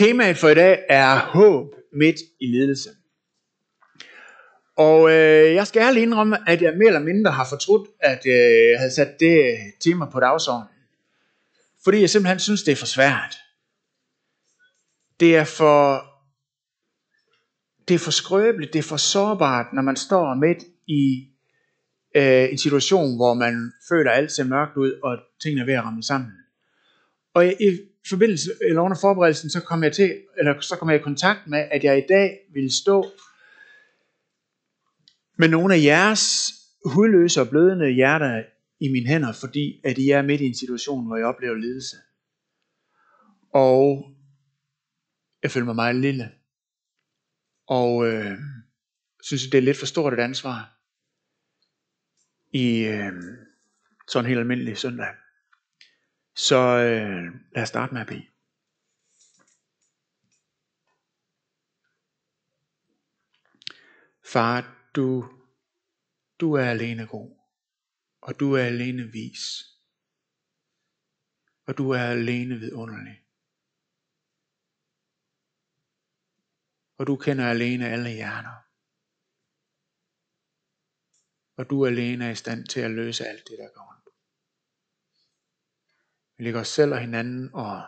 Temaet for i dag er håb midt i lidelse. Og øh, jeg skal ærligt indrømme, at jeg mere eller mindre har fortrudt, at øh, jeg havde sat det tema på dagsordenen. Fordi jeg simpelthen synes, det er for svært. Det er for, det er for skrøbeligt, det er for sårbart, når man står midt i øh, en situation, hvor man føler, alt ser mørkt ud, og tingene er ved at ramme sammen. Og jeg, forbindelse, eller under forberedelsen, så kom jeg til, eller så kom jeg i kontakt med, at jeg i dag ville stå med nogle af jeres hudløse og blødende hjerter i mine hænder, fordi at I er midt i en situation, hvor jeg oplever lidelse. Og jeg føler mig meget lille. Og øh, synes, det er lidt for stort et ansvar i øh, sådan en helt almindelig søndag. Så øh, lad os starte med at bede. Far, du, du er alene god, og du er alene vis, og du er alene vidunderlig. Og du kender alene alle hjerter. Og du alene er i stand til at løse alt det, der går. Vi lægger os selv og hinanden og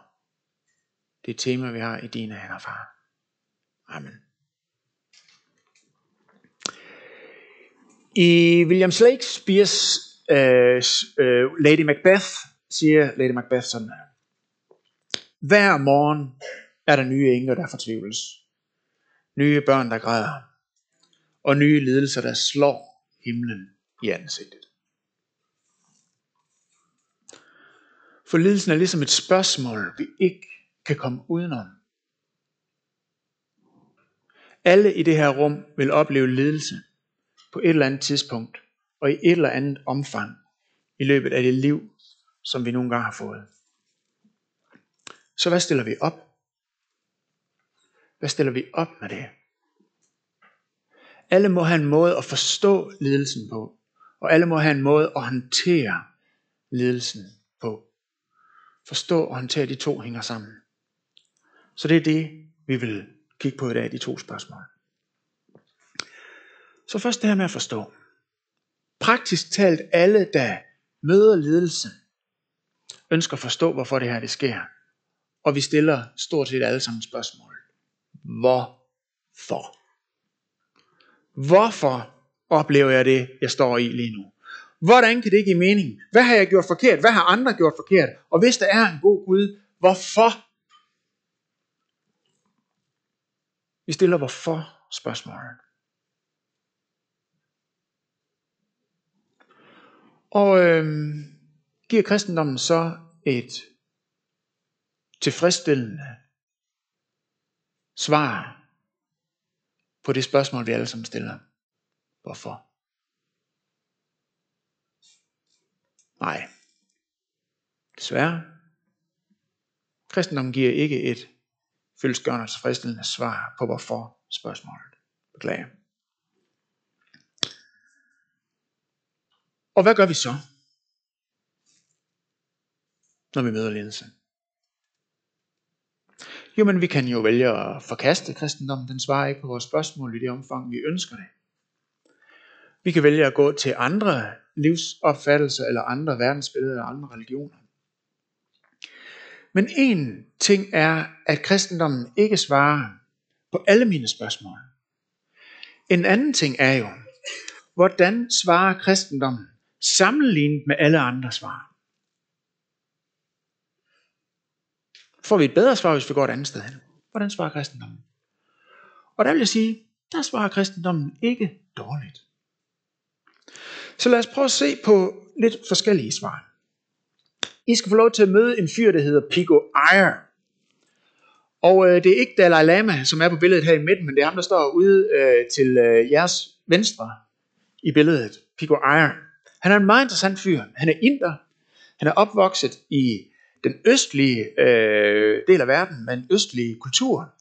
det tema, vi har i dine hænder, far. Amen. I William Shakespeares øh, øh, Lady Macbeth siger Lady Macbeth sådan her. Hver morgen er der nye enker, der fortvivles. Nye børn, der græder. Og nye lidelser, der slår himlen i ansigtet. For lidelsen er ligesom et spørgsmål, vi ikke kan komme udenom. Alle i det her rum vil opleve lidelse på et eller andet tidspunkt og i et eller andet omfang i løbet af det liv, som vi nogle gange har fået. Så hvad stiller vi op? Hvad stiller vi op med det? Alle må have en måde at forstå lidelsen på, og alle må have en måde at håndtere lidelsen. Forstå og håndtere de to hænger sammen. Så det er det, vi vil kigge på i dag, de to spørgsmål. Så først det her med at forstå. Praktisk talt alle, der møder ledelse, ønsker at forstå, hvorfor det her det sker. Og vi stiller stort set alle sammen spørgsmål. Hvorfor? Hvorfor oplever jeg det, jeg står i lige nu? Hvordan kan det give mening? Hvad har jeg gjort forkert? Hvad har andre gjort forkert? Og hvis der er en god Gud, hvorfor? Vi stiller hvorfor spørgsmålet. Og øhm, giver kristendommen så et tilfredsstillende svar på det spørgsmål, vi alle sammen stiller. Hvorfor? Nej. Desværre. Kristendommen giver ikke et fyldsgørende og tilfredsstillende svar på hvorfor spørgsmålet. Beklager. Og hvad gør vi så, når vi møder lidelse? Jo, men vi kan jo vælge at forkaste kristendommen. Den svarer ikke på vores spørgsmål i det omfang, vi ønsker det. Vi kan vælge at gå til andre livsopfattelser, eller andre verdensbilleder, eller andre religioner. Men en ting er, at kristendommen ikke svarer på alle mine spørgsmål. En anden ting er jo, hvordan svarer kristendommen sammenlignet med alle andre svar? Får vi et bedre svar, hvis vi går et andet sted hen? Hvordan svarer kristendommen? Og der vil jeg sige, der svarer kristendommen ikke dårligt. Så lad os prøve at se på lidt forskellige svar. I skal få lov til at møde en fyr, der hedder Pico Iyer. Og øh, det er ikke Dalai Lama, som er på billedet her i midten, men det er ham, der står ude øh, til øh, jeres venstre i billedet. Pico Iyer. Han er en meget interessant fyr. Han er inder. Han er opvokset i den østlige øh, del af verden med en østlig kultur.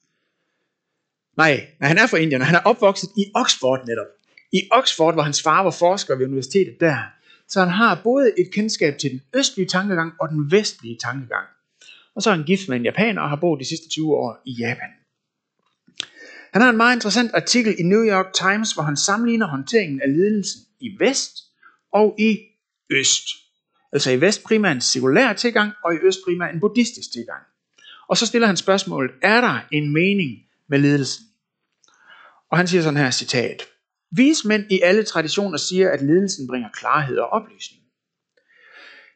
Nej, nej, han er fra Indien, og han er opvokset i Oxford netop i Oxford, hvor hans far var forsker ved universitetet der. Så han har både et kendskab til den østlige tankegang og den vestlige tankegang. og så er han gift med en japaner og har boet de sidste 20 år i Japan. Han har en meget interessant artikel i New York Times, hvor han sammenligner håndteringen af ledelsen i vest og i øst. Altså i vest primært en sekulær tilgang, og i øst primært en buddhistisk tilgang. Og så stiller han spørgsmålet, er der en mening med ledelsen? Og han siger sådan her, citat. Vismænd i alle traditioner siger, at ledelsen bringer klarhed og oplysning.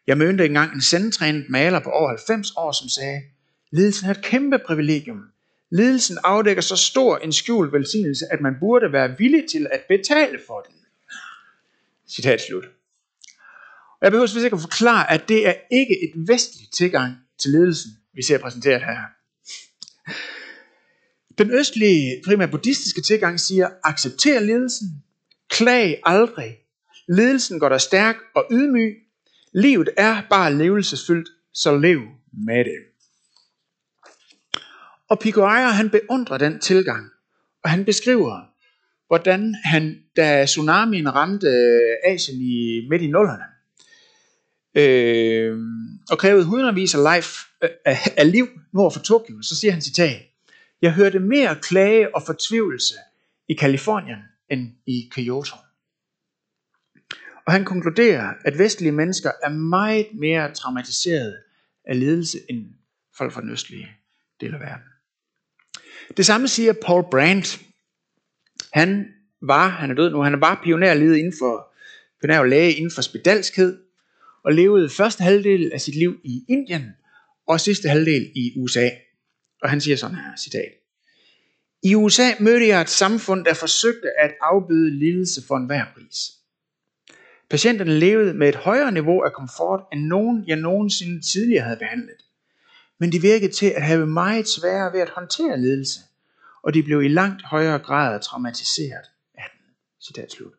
Jeg mødte engang en sendtrænet maler på over 90 år, som sagde, ledelsen er et kæmpe privilegium. Ledelsen afdækker så stor en skjult velsignelse, at man burde være villig til at betale for den. Citat slut. Og jeg behøver selvfølgelig ikke at forklare, at det er ikke et vestligt tilgang til ledelsen, vi ser præsenteret her. Den østlige, primært buddhistiske tilgang siger, accepter ledelsen, klag aldrig. Ledelsen går dig stærk og ydmyg. Livet er bare levelsesfyldt, så lev med det. Og Pico han beundrer den tilgang, og han beskriver, hvordan han, da tsunamien ramte øh, Asien i midt i nullerne, øh, og krævede hundredvis af, life, øh, af liv nord for Tokyo, så siger han citat, jeg hørte mere klage og fortvivlelse i Kalifornien end i Kyoto. Og han konkluderer, at vestlige mennesker er meget mere traumatiseret af ledelse end folk fra den østlige del af verden. Det samme siger Paul Brandt. Han var, han er død nu, han var pionerleder inden for, pionerlæge inden for spedalskhed, og levede første halvdel af sit liv i Indien, og sidste halvdel i USA. Og han siger sådan her, citat. I USA mødte jeg et samfund, der forsøgte at afbøde lidelse for enhver pris. Patienterne levede med et højere niveau af komfort, end nogen jeg nogensinde tidligere havde behandlet. Men de virkede til at have meget sværere ved at håndtere lidelse, og de blev i langt højere grad traumatiseret af den. Citat slut.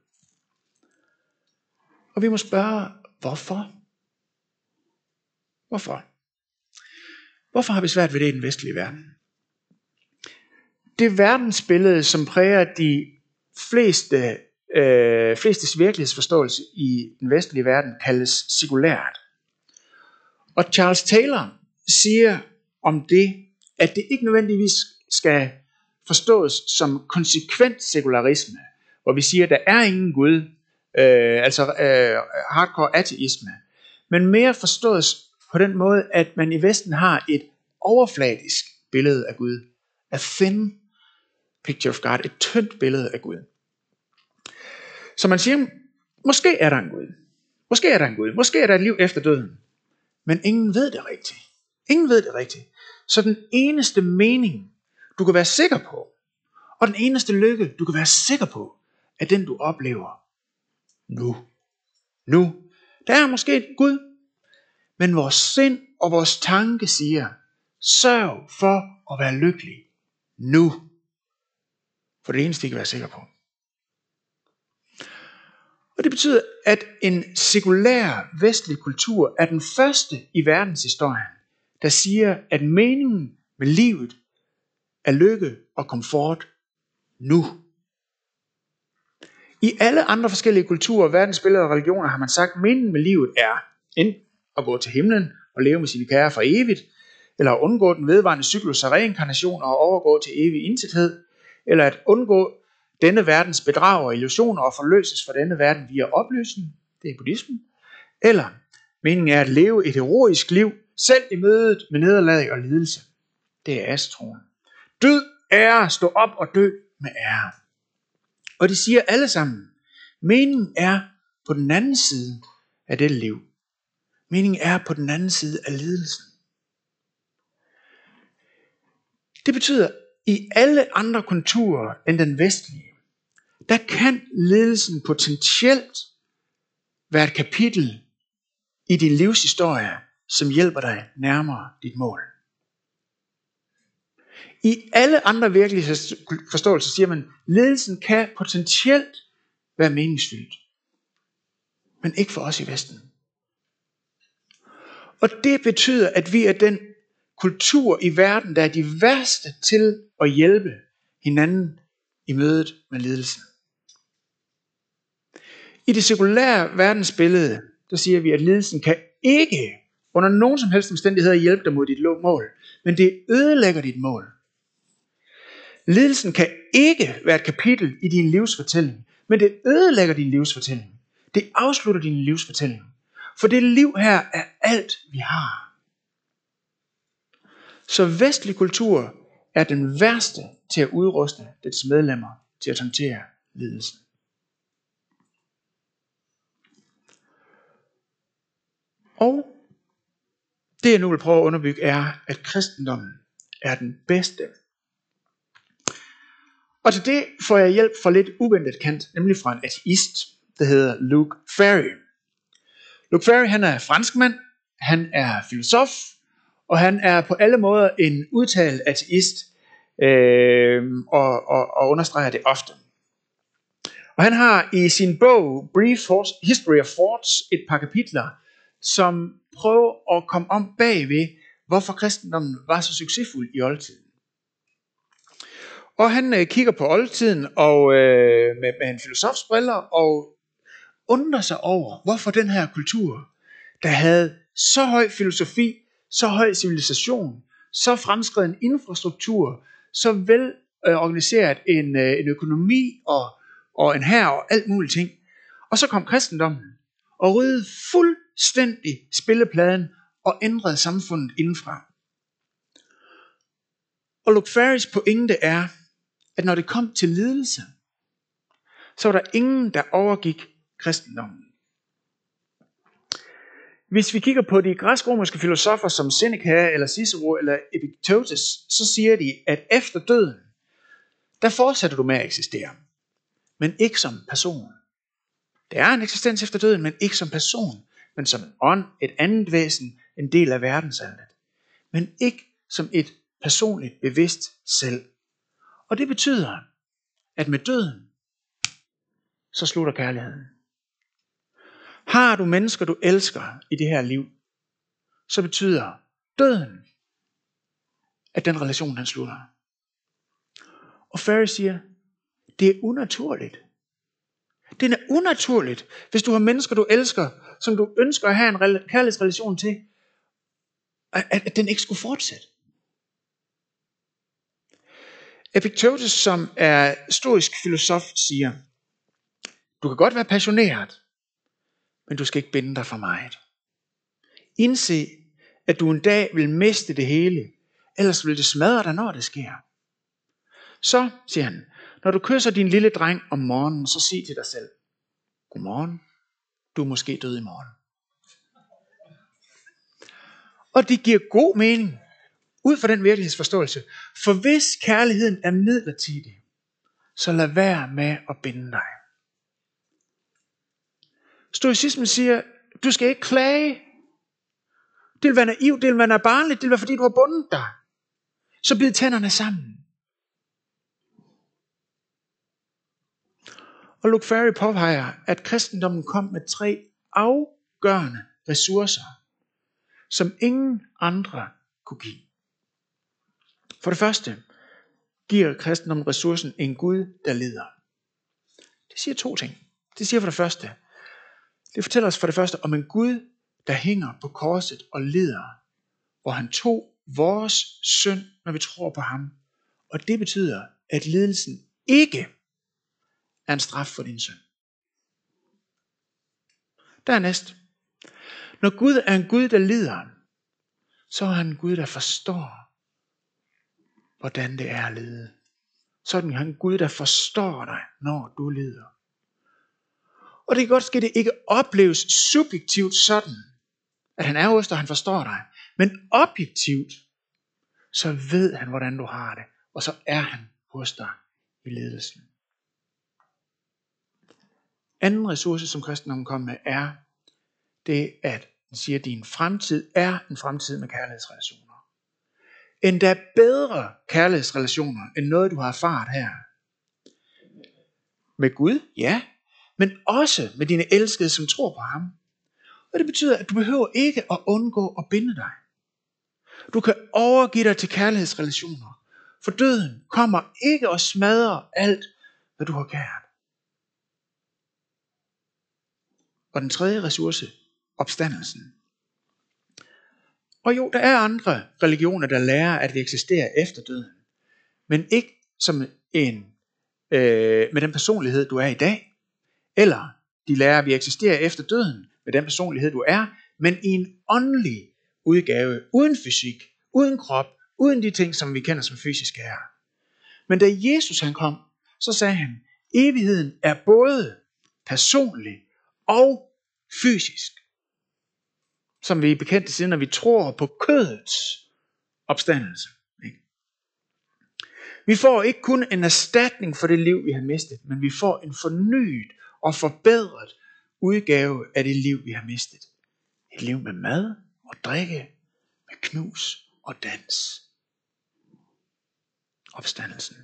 Og vi må spørge, hvorfor? Hvorfor? Hvorfor har vi svært ved det i den vestlige verden? Det verdensbillede, som præger de fleste, øh, flestes virkelighedsforståelse i den vestlige verden, kaldes sekulært. Og Charles Taylor siger om det, at det ikke nødvendigvis skal forstås som konsekvent sekularisme, hvor vi siger, at der er ingen Gud, øh, altså øh, hardcore ateisme, men mere forstås på den måde, at man i Vesten har et overfladisk billede af Gud. A thin picture of God. Et tyndt billede af Gud. Så man siger, måske er der en Gud. Måske er der en Gud. Måske er der et liv efter døden. Men ingen ved det rigtigt. Ingen ved det rigtigt. Så den eneste mening, du kan være sikker på, og den eneste lykke, du kan være sikker på, er den, du oplever nu. Nu. Der er måske et Gud, men vores sind og vores tanke siger, sørg for at være lykkelig nu. For det eneste, I kan være sikker på. Og det betyder, at en sekulær vestlig kultur er den første i verdenshistorien, der siger, at meningen med livet er lykke og komfort nu. I alle andre forskellige kulturer, verdensbilleder og religioner har man sagt, at meningen med livet er enten at gå til himlen og leve med sine kære for evigt, eller at undgå den vedvarende cyklus af reinkarnation og overgå til evig intethed, eller at undgå denne verdens bedrag og illusioner og forløses fra denne verden via opløsning, det er buddhismen, eller meningen er at leve et heroisk liv, selv i mødet med nederlag og lidelse. Det er astroen. Død, ære, stå op og dø med ære. Og de siger alle sammen, meningen er på den anden side af det liv. Meningen er på den anden side af lidelsen. Det betyder, i alle andre kulturer end den vestlige, der kan ledelsen potentielt være et kapitel i din livshistorie, som hjælper dig nærmere dit mål. I alle andre virkelighedsforståelser siger man, at ledelsen kan potentielt være meningsfyldt. Men ikke for os i Vesten. Og det betyder, at vi er den kultur i verden, der er de værste til at hjælpe hinanden i mødet med lidelsen. I det sekulære verdensbillede, der siger vi, at lidelsen kan ikke under nogen som helst omstændigheder hjælpe dig mod dit mål, men det ødelægger dit mål. Lidelsen kan ikke være et kapitel i din livsfortælling, men det ødelægger din livsfortælling. Det afslutter din livsfortælling. For det liv her er alt, vi har. Så vestlig kultur er den værste til at udruste dets medlemmer til at håndtere lidelsen. Og det jeg nu vil prøve at underbygge er, at kristendommen er den bedste. Og til det får jeg hjælp fra lidt uventet kant, nemlig fra en ateist, der hedder Luke Ferry. Luke Ferry han er franskmand, han er filosof, og han er på alle måder en udtalt ateist, øh, og, og, og understreger det ofte. Og han har i sin bog Brief History of Thoughts et par kapitler, som prøver at komme om bagved, hvorfor kristendommen var så succesfuld i oldtiden. Og han øh, kigger på oldtiden og øh, med, med en filosofs briller og undre sig over, hvorfor den her kultur, der havde så høj filosofi, så høj civilisation, så fremskreden infrastruktur, så vel øh, organiseret en, øh, en økonomi og, og en her og alt muligt ting. Og så kom kristendommen og ryddede fuldstændig spillepladen og ændrede samfundet indenfra. Og Luke Ferris pointe er, at når det kom til lidelse, så var der ingen, der overgik kristendommen. Hvis vi kigger på de græsk-romerske filosofer som Seneca eller Cicero eller Epictetus, så siger de, at efter døden, der fortsætter du med at eksistere. Men ikke som person. Der er en eksistens efter døden, men ikke som person, men som en ånd, et andet væsen, en del af verdensaldet. Men ikke som et personligt bevidst selv. Og det betyder, at med døden, så slutter kærligheden. Har du mennesker, du elsker i det her liv, så betyder døden, at den relation den slutter. Og Ferry siger, det er unaturligt. Det er unaturligt, hvis du har mennesker, du elsker, som du ønsker at have en kærlighedsrelation til, at, at den ikke skulle fortsætte. Epictetus, som er stoisk filosof, siger, du kan godt være passioneret, men du skal ikke binde dig for meget. Indse, at du en dag vil miste det hele, ellers vil det smadre dig, når det sker. Så, siger han, når du kysser din lille dreng om morgenen, så sig til dig selv, Godmorgen, du er måske død i morgen. Og det giver god mening, ud fra den virkelighedsforståelse. For hvis kærligheden er midlertidig, så lad være med at binde dig. Stoicismen siger, du skal ikke klage. Det vil være naivt, det vil være barnligt, det vil være fordi du har bundet dig. Så bid tænderne sammen. Og Luke Ferry påpeger, at kristendommen kom med tre afgørende ressourcer, som ingen andre kunne give. For det første giver kristendommen ressourcen en Gud, der leder. Det siger to ting. Det siger for det første, det fortæller os for det første om en Gud, der hænger på korset og lider, hvor han tog vores synd, når vi tror på ham. Og det betyder, at lidelsen ikke er en straf for din synd. Dernæst, når Gud er en Gud, der lider, så er han en Gud, der forstår, hvordan det er at lide. Sådan er han en Gud, der forstår dig, når du lider. Og det kan godt ske, at det ikke opleves subjektivt sådan, at han er hos dig, og han forstår dig. Men objektivt, så ved han, hvordan du har det. Og så er han hos dig i ledelsen. Anden ressource, som kristendommen kommer med, er det, at den siger, at din fremtid er en fremtid med kærlighedsrelationer. Endda bedre kærlighedsrelationer, end noget, du har erfaret her. Med Gud, ja, men også med dine elskede, som tror på ham. Og det betyder, at du behøver ikke at undgå at binde dig. Du kan overgive dig til kærlighedsrelationer, for døden kommer ikke og smadrer alt, hvad du har kært. Og den tredje ressource, opstandelsen. Og jo, der er andre religioner, der lærer, at vi eksisterer efter døden. Men ikke som en, øh, med den personlighed, du er i dag. Eller de lærer, at vi eksisterer efter døden med den personlighed, du er, men i en åndelig udgave, uden fysik, uden krop, uden de ting, som vi kender som fysiske er. Men da Jesus han kom, så sagde han, evigheden er både personlig og fysisk. Som vi er bekendt til, når vi tror på kødets opstandelse. Vi får ikke kun en erstatning for det liv, vi har mistet, men vi får en fornyet og forbedret udgave af det liv, vi har mistet. Et liv med mad og drikke, med knus og dans. Opstandelsen.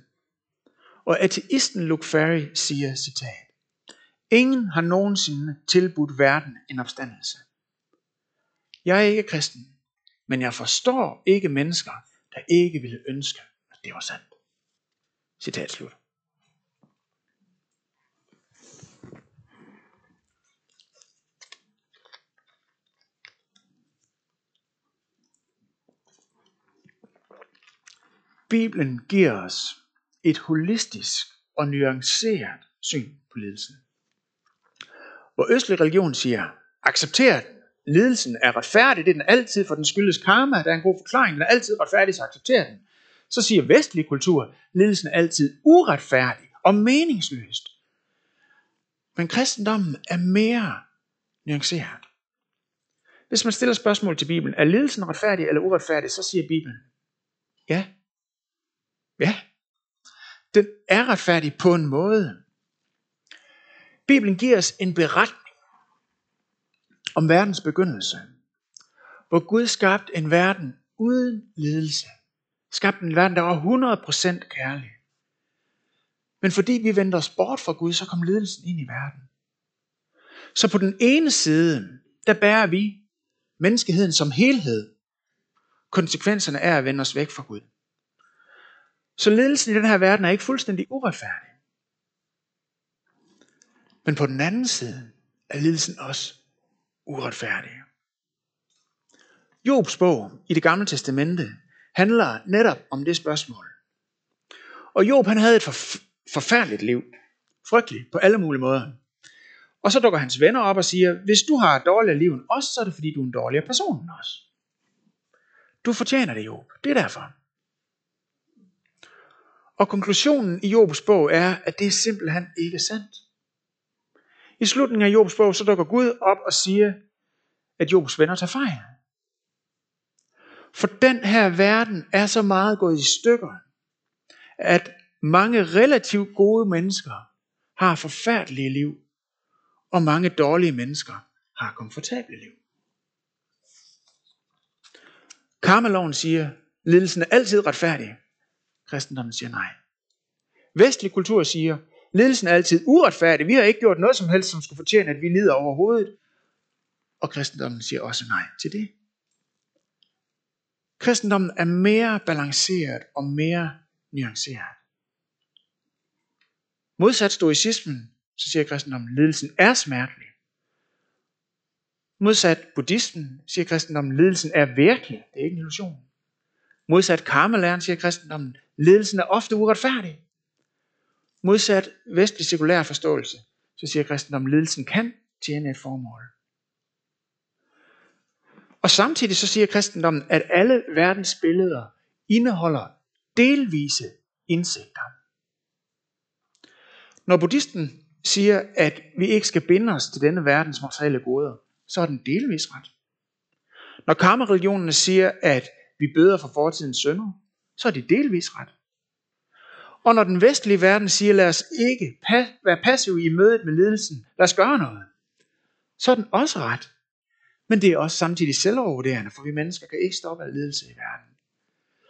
Og ateisten Luke Ferry siger, citat, Ingen har nogensinde tilbudt verden en opstandelse. Jeg er ikke kristen, men jeg forstår ikke mennesker, der ikke ville ønske, at det var sandt. Citat slut. Bibelen giver os et holistisk og nuanceret syn på lidelsen. Hvor østlig religion siger, accepter den. Lidelsen er retfærdig, det er den altid, for den skyldes karma, der er en god forklaring, den er altid retfærdig, så accepter den. Så siger vestlig kultur, lidelsen er altid uretfærdig og meningsløst. Men kristendommen er mere nuanceret. Hvis man stiller spørgsmål til Bibelen, er lidelsen retfærdig eller uretfærdig, så siger Bibelen, ja. Ja. Den er retfærdig på en måde. Bibelen giver os en beretning om verdens begyndelse, hvor Gud skabte en verden uden lidelse. Skabte en verden, der var 100% kærlig. Men fordi vi vendte os bort fra Gud, så kom lidelsen ind i verden. Så på den ene side, der bærer vi menneskeheden som helhed konsekvenserne er at vende os væk fra Gud. Så ledelsen i den her verden er ikke fuldstændig uretfærdig. Men på den anden side er lidelsen også uretfærdig. Jobs bog i det gamle testamente handler netop om det spørgsmål. Og Job han havde et forfærdeligt liv. Frygteligt på alle mulige måder. Og så dukker hans venner op og siger, hvis du har et dårligere liv end os, så er det fordi du er en dårligere person end os. Du fortjener det, Job. Det er derfor. Og konklusionen i Jobs bog er, at det er simpelthen ikke sandt. I slutningen af Jobs bog, så dukker Gud op og siger, at Jobs venner tager fejl. For den her verden er så meget gået i stykker, at mange relativt gode mennesker har forfærdelige liv, og mange dårlige mennesker har komfortable liv. Karmeloven siger, lidelsen er altid retfærdig. Kristendommen siger nej. Vestlig kultur siger, Ledelsen er altid uretfærdig. Vi har ikke gjort noget som helst, som skulle fortjene, at vi lider overhovedet. Og kristendommen siger også nej til det. Kristendommen er mere balanceret og mere nuanceret. Modsat stoicismen, så siger kristendommen, at ledelsen er smertelig. Modsat buddhismen siger kristendommen, at ledelsen er virkelig. Det er ikke en illusion. Modsat karmelæren siger kristendommen, at ledelsen er ofte uretfærdig. Modsat vestlig sekulær forståelse, så siger kristendommen, at ledelsen kan tjene et formål. Og samtidig så siger kristendommen, at alle verdens billeder indeholder delvise indsigter. Når buddhisten siger, at vi ikke skal binde os til denne verdens materielle goder, så er den delvis ret. Når karma-religionerne siger, at vi bøder for fortidens synder, så er de delvis ret. Og når den vestlige verden siger, lad os ikke være passive i mødet med ledelsen, lad os gøre noget, så er den også ret. Men det er også samtidig selvovervurderende, for vi mennesker kan ikke stoppe af ledelse i verden.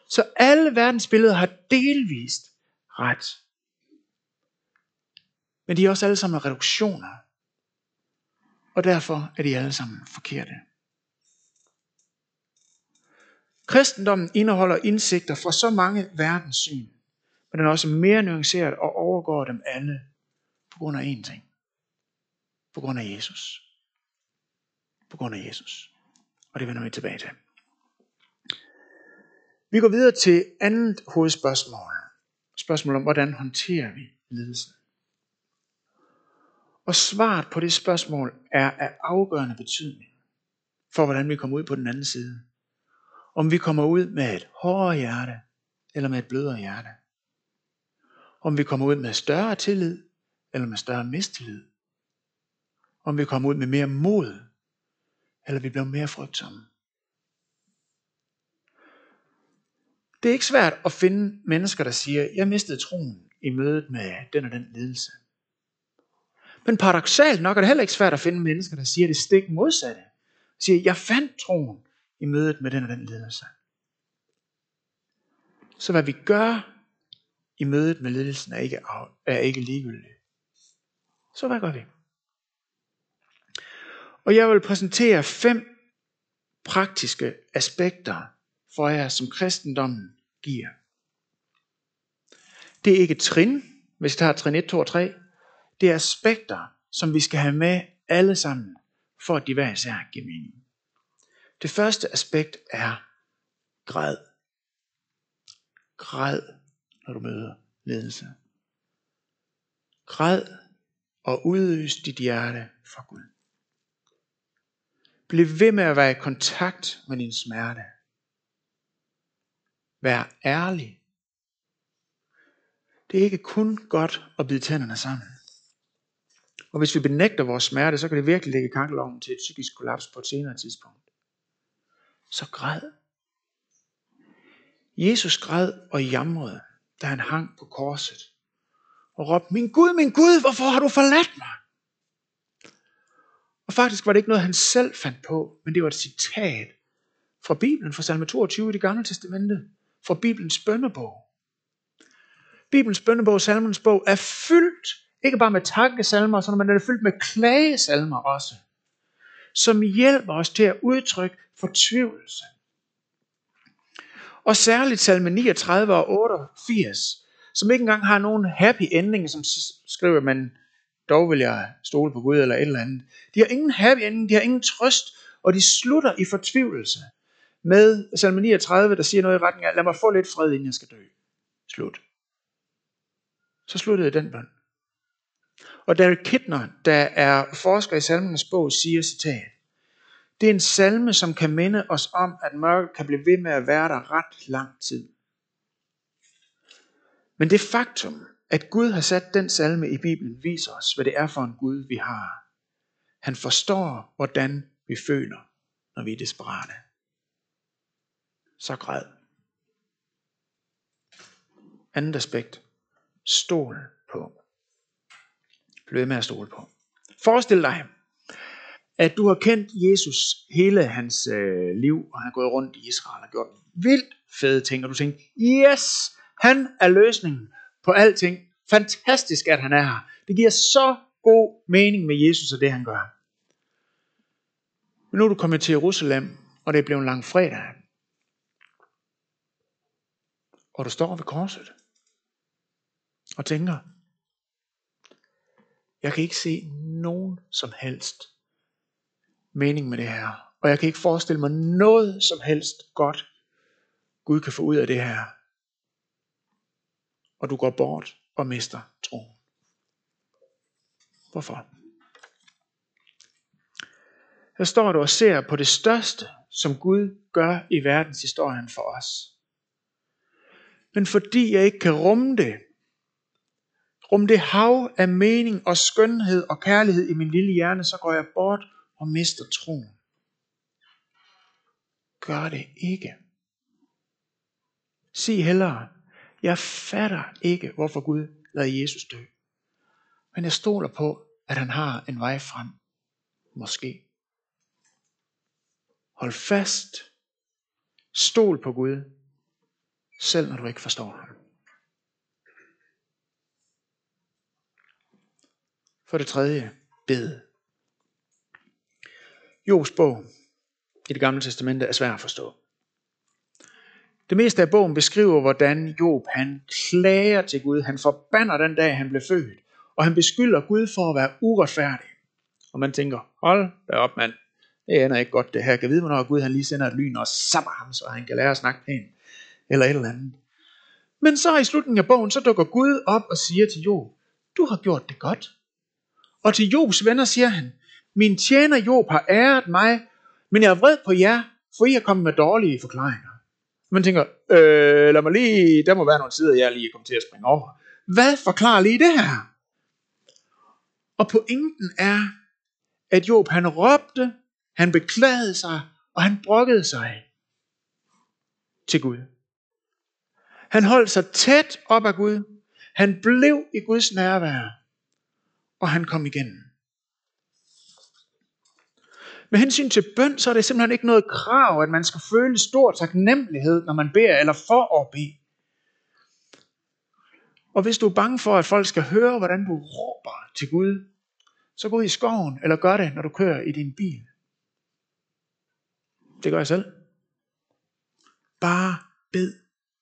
Så alle verdens billeder har delvist ret. Men de er også alle sammen reduktioner. Og derfor er de alle sammen forkerte. Kristendommen indeholder indsigter fra så mange verdenssyn, men den er også mere nuanceret og overgår dem alle på grund af én ting. På grund af Jesus. På grund af Jesus. Og det vender vi tilbage til. Vi går videre til andet hovedspørgsmål. Spørgsmål om, hvordan håndterer vi lidelse? Og svaret på det spørgsmål er af afgørende betydning for, hvordan vi kommer ud på den anden side. Om vi kommer ud med et hårdere hjerte, eller med et blødere hjerte. Om vi kommer ud med større tillid, eller med større mistillid. Om vi kommer ud med mere mod, eller vi bliver mere frygtsomme. Det er ikke svært at finde mennesker, der siger, jeg mistede troen i mødet med den og den ledelse. Men paradoxalt nok er det heller ikke svært at finde mennesker, der siger det stik modsatte. Siger, jeg fandt troen i mødet med den og den ledelse. Så hvad vi gør i mødet med ledelsen er ikke, er ikke ligegyldigt. Så hvad gør vi? Og jeg vil præsentere fem praktiske aspekter for jer, som kristendommen giver. Det er ikke trin, hvis vi tager trin 1, 2 og 3. Det er aspekter, som vi skal have med alle sammen, for at de hver især giver mening. Det første aspekt er græd. Græd, når du møder ledelse. Græd og udøs dit hjerte for Gud. Bliv ved med at være i kontakt med din smerte. Vær ærlig. Det er ikke kun godt at bide tænderne sammen. Og hvis vi benægter vores smerte, så kan det virkelig lægge kakkeloven til et psykisk kollaps på et senere tidspunkt. Så græd. Jesus græd og jamrede, da han hang på korset. Og råbte, min Gud, min Gud, hvorfor har du forladt mig? Og faktisk var det ikke noget, han selv fandt på, men det var et citat fra Bibelen, fra salme 22 i det gamle testamente, fra Bibelens bønnebog. Bibelens bønnebog, salmens bog, er fyldt, ikke bare med takkesalmer, men den er fyldt med klagesalmer også, som hjælper os til at udtrykke fortvivlelse. Og særligt salme 39 og 88, som ikke engang har nogen happy ending, som skriver man, dog vil jeg stole på Gud eller et eller andet. De har ingen happy ending, de har ingen trøst, og de slutter i fortvivlelse med salme 39, der siger noget i retning af, lad mig få lidt fred, inden jeg skal dø. Slut. Så sluttede den bøn. Og Derek Kittner, der er forsker i salmenes bog, siger citat, det er en salme, som kan minde os om, at mørket kan blive ved med at være der ret lang tid. Men det faktum, at Gud har sat den salme i Bibelen, viser os, hvad det er for en Gud, vi har. Han forstår, hvordan vi føler, når vi er desperate. Så græd. Andet aspekt. Stol Bliv ved med at stole på. Forestil dig, at du har kendt Jesus hele hans øh, liv, og han har gået rundt i Israel og gjort vildt fede ting, og du tænker, yes, han er løsningen på alting. Fantastisk, at han er her. Det giver så god mening med Jesus og det, han gør. Men nu er du kommet til Jerusalem, og det er blevet en lang fredag. Og du står ved korset og tænker, jeg kan ikke se nogen som helst mening med det her. Og jeg kan ikke forestille mig noget som helst godt, Gud kan få ud af det her. Og du går bort og mister troen. Hvorfor? Her står du og ser på det største, som Gud gør i verdenshistorien for os. Men fordi jeg ikke kan rumme det, Rum det hav af mening og skønhed og kærlighed i min lille hjerne, så går jeg bort og mister troen. Gør det ikke. Sig hellere, jeg fatter ikke, hvorfor Gud lader Jesus dø. Men jeg stoler på, at han har en vej frem. Måske. Hold fast. Stol på Gud. Selv når du ikke forstår ham. For det tredje, bed. Jobs bog i det gamle testamente er svær at forstå. Det meste af bogen beskriver, hvordan Job han klager til Gud. Han forbander den dag, han blev født. Og han beskylder Gud for at være uretfærdig. Og man tænker, hold da op mand. Det ender ikke godt det her. Kan vide, hvornår Gud han lige sender et lyn og sammer ham, så han kan lære at snakke pænt. eller et eller andet. Men så i slutningen af bogen, så dukker Gud op og siger til Job, du har gjort det godt. Og til Jobs venner siger han, min tjener Job har æret mig, men jeg er vred på jer, for I har kommet med dårlige forklaringer. Man tænker, øh, lad mig lige, der må være nogle sider, jeg lige kommer til at springe over. Hvad forklarer lige det her? Og pointen er, at Job han råbte, han beklagede sig, og han brokkede sig til Gud. Han holdt sig tæt op af Gud. Han blev i Guds nærvær, og han kom igen. Med hensyn til bøn, så er det simpelthen ikke noget krav, at man skal føle stor taknemmelighed, når man beder eller for at bede. Og hvis du er bange for, at folk skal høre, hvordan du råber til Gud, så gå ud i skoven, eller gør det, når du kører i din bil. Det gør jeg selv. Bare bed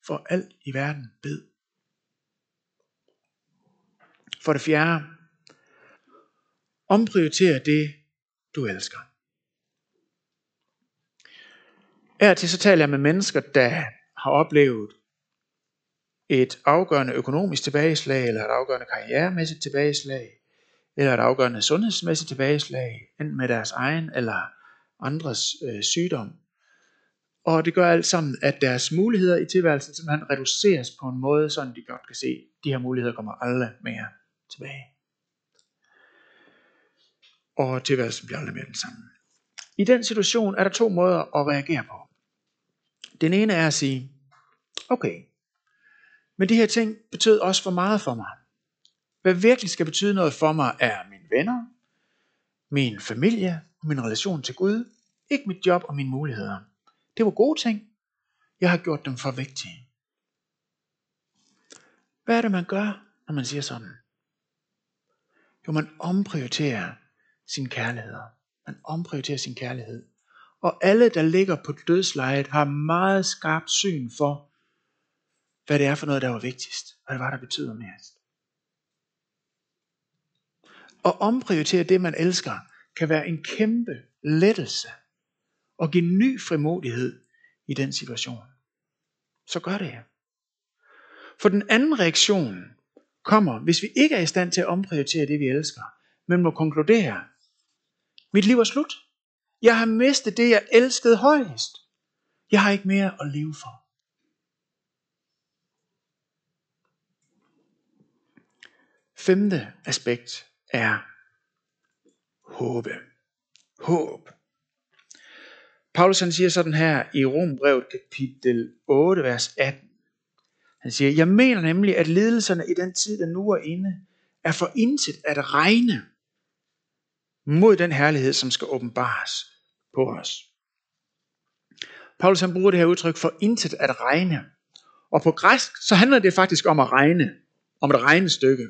for alt i verden. Bed. For det fjerde, omprioritere det, du elsker. Her til så taler jeg med mennesker, der har oplevet et afgørende økonomisk tilbageslag, eller et afgørende karrieremæssigt tilbageslag, eller et afgørende sundhedsmæssigt tilbageslag, enten med deres egen eller andres øh, sygdom. Og det gør alt sammen, at deres muligheder i tilværelsen simpelthen reduceres på en måde, så de godt kan se, at de her muligheder kommer aldrig mere tilbage. Og tilværelsen bliver aldrig mere den samme. I den situation er der to måder at reagere på. Den ene er at sige, okay, men de her ting betød også for meget for mig. Hvad virkelig skal betyde noget for mig, er mine venner, min familie, min relation til Gud, ikke mit job og mine muligheder. Det var gode ting. Jeg har gjort dem for vigtige. Hvad er det, man gør, når man siger sådan? Jo, man omprioriterer sin kærlighed. Man omprioriterer sin kærlighed. Og alle, der ligger på dødslejet, har meget skarpt syn for, hvad det er for noget, der var vigtigst. Hvad det var, der betyder mest. Og omprioritere det, man elsker, kan være en kæmpe lettelse og give ny frimodighed i den situation. Så gør det. For den anden reaktion kommer, hvis vi ikke er i stand til at omprioritere det, vi elsker, men må konkludere, mit liv er slut. Jeg har mistet det, jeg elskede højst. Jeg har ikke mere at leve for. Femte aspekt er håbe. Håb. Paulus han siger sådan her i Rombrevet kapitel 8, vers 18. Han siger, jeg mener nemlig, at ledelserne i den tid, der nu er inde, er for intet at regne mod den herlighed, som skal åbenbares på os. Paulus han bruger det her udtryk for intet at regne. Og på græsk, så handler det faktisk om at regne. Om et regnestykke.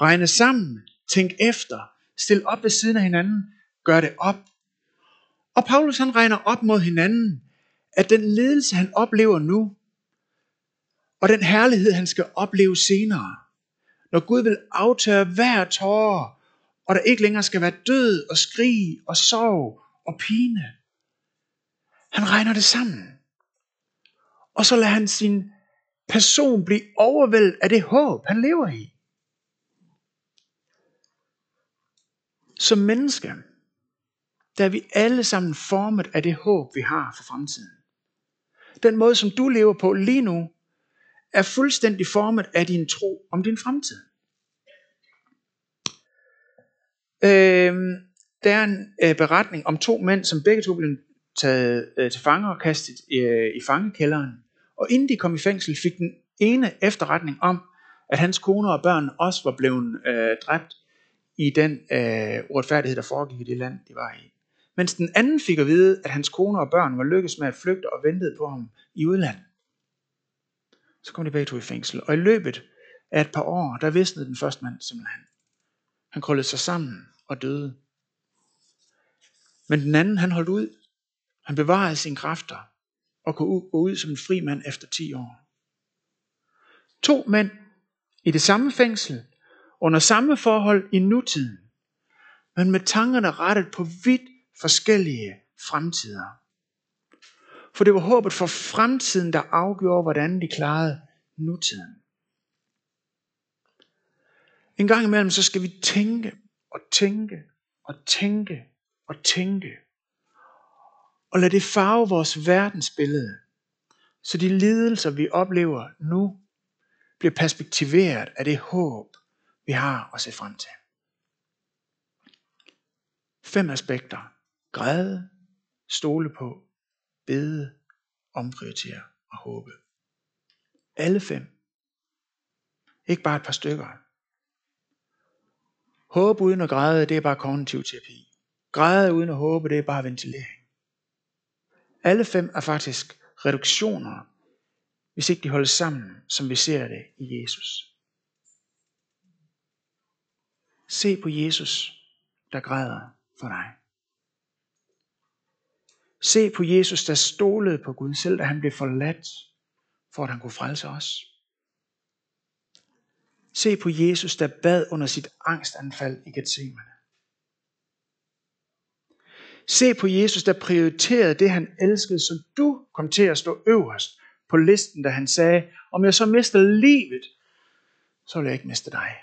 Regne sammen, tænk efter, stil op ved siden af hinanden, gør det op. Og Paulus han regner op mod hinanden, at den ledelse han oplever nu, og den herlighed han skal opleve senere, når Gud vil aftørre hver tårer, og der ikke længere skal være død og skrig og sorg og pine. Han regner det sammen. Og så lader han sin person blive overvældet af det håb, han lever i. Som menneske, der er vi alle sammen formet af det håb, vi har for fremtiden. Den måde, som du lever på lige nu, er fuldstændig formet af din tro om din fremtid. Øh, der er en øh, beretning om to mænd, som begge to blev taget øh, til fange og kastet øh, i fangekælderen. Og inden de kom i fængsel, fik den ene efterretning om, at hans kone og børn også var blevet øh, dræbt i den øh, uretfærdighed, der foregik i det land, de var i. Mens den anden fik at vide, at hans kone og børn var lykkedes med at flygte og ventede på ham i udlandet. Så kom de begge to i fængsel. Og i løbet af et par år, der visnede den første mand simpelthen. Han krøllede sig sammen og døde. Men den anden, han holdt ud. Han bevarede sine kræfter og kunne gå ud som en fri mand efter 10 år. To mænd i det samme fængsel, under samme forhold i nutiden, men med tankerne rettet på vidt forskellige fremtider. For det var håbet for fremtiden, der afgjorde, hvordan de klarede nutiden. En gang imellem, så skal vi tænke og tænke og tænke og tænke. Og lad det farve vores verdensbillede, så de lidelser, vi oplever nu, bliver perspektiveret af det håb, vi har at se frem til. Fem aspekter. Græde, stole på, bede, omprioritere og håbe. Alle fem. Ikke bare et par stykker. Håbe uden at græde, det er bare kognitiv terapi. Græde uden at håbe, det er bare ventilering. Alle fem er faktisk reduktioner, hvis ikke de holdes sammen, som vi ser det i Jesus. Se på Jesus, der græder for dig. Se på Jesus, der stolede på Gud, selv da han blev forladt, for at han kunne frelse os. Se på Jesus, der bad under sit angstanfald i Gethsemane. Se på Jesus, der prioriterede det, han elskede, så du kom til at stå øverst på listen, da han sagde, om jeg så mister livet, så vil jeg ikke miste dig.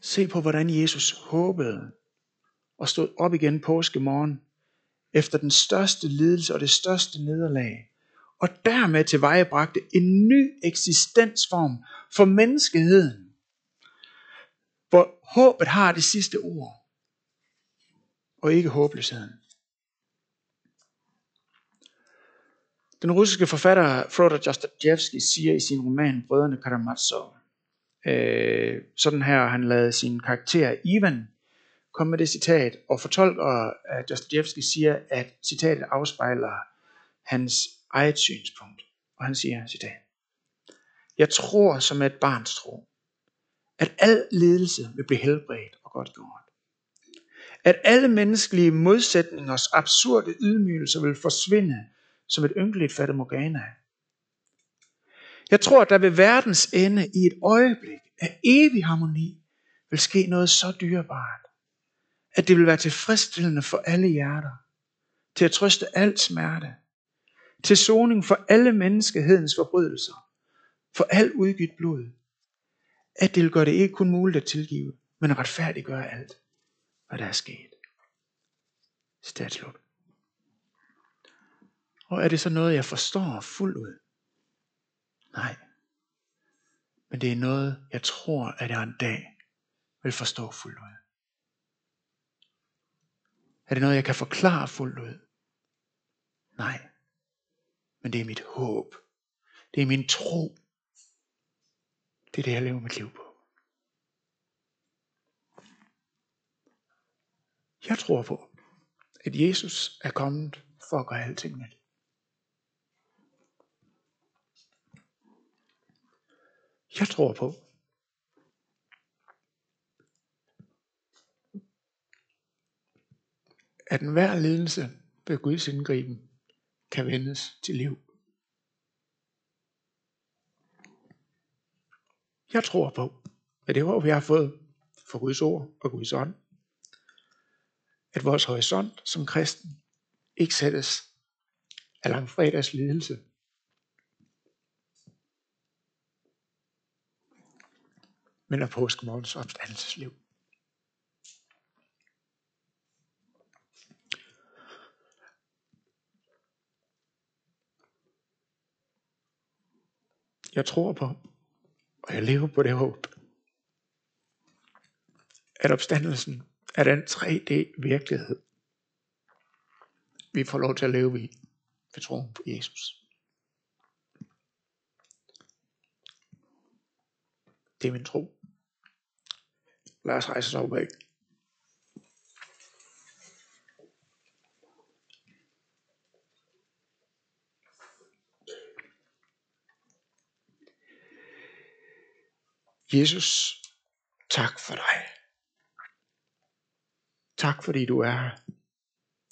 Se på, hvordan Jesus håbede og stod op igen påske morgen efter den største lidelse og det største nederlag, og dermed tilvejebragte en ny eksistensform for menneskeheden, hvor håbet har det sidste ord, og ikke håbløsheden. Den russiske forfatter Fyodor Dostoyevsky siger i sin roman Brødrene Karamazov, øh, sådan her han lavede sin karakter Ivan komme med det citat, og fortolker at Dostoyevsky siger, at citatet afspejler hans eget synspunkt. Og han siger, citat, Jeg tror som et barns tro, at al lidelse vil blive helbredt og godt gjort. At alle menneskelige modsætningers absurde ydmygelser vil forsvinde som et ynkeligt fatamorgana. Jeg tror, at der ved verdens ende i et øjeblik af evig harmoni vil ske noget så dyrebart, at det vil være tilfredsstillende for alle hjerter, til at trøste alt smerte, til soning for alle menneskehedens forbrydelser, for al udgivet blod, at det gør det ikke kun muligt at tilgive, men at retfærdiggøre alt, hvad der er sket. Statslut. Og er det så noget, jeg forstår fuldt ud? Nej. Men det er noget, jeg tror, at jeg en dag vil forstå fuldt ud. Er det noget, jeg kan forklare fuldt ud? Nej. Men det er mit håb. Det er min tro. Det er det, jeg lever mit liv på. Jeg tror på, at Jesus er kommet for at gøre alting nyt. Jeg tror på, at enhver lidelse ved Guds indgriben kan vendes til liv. Jeg tror på, at det håb, vi har fået for Guds ord og Guds ånd, at vores horisont som kristen ikke sættes af langfredags lidelse, men af påskemorgens opstandelsesliv. Jeg tror på, og jeg lever på det håb, at opstandelsen er den 3D virkelighed, vi får lov til at leve i ved troen på Jesus. Det er min tro. Lad os rejse os op af. Jesus, tak for dig. Tak fordi du er her.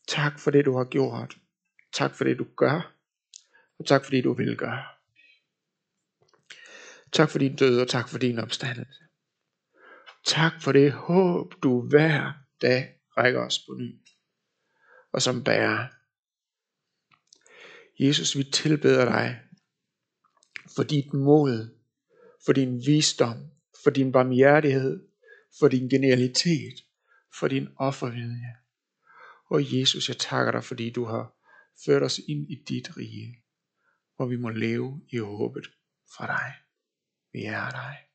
Tak for det du har gjort. Tak for det du gør. Og tak fordi du vil gøre. Tak for din død og tak for din opstandelse. Tak for det håb, du hver dag rækker os på ny. Og som bærer Jesus, vi tilbeder dig for dit mod, for din visdom, for din barmhjertighed, for din genialitet, for din offervilje. Og Jesus, jeg takker dig, fordi du har ført os ind i dit rige, hvor vi må leve i håbet for dig. Vi er dig.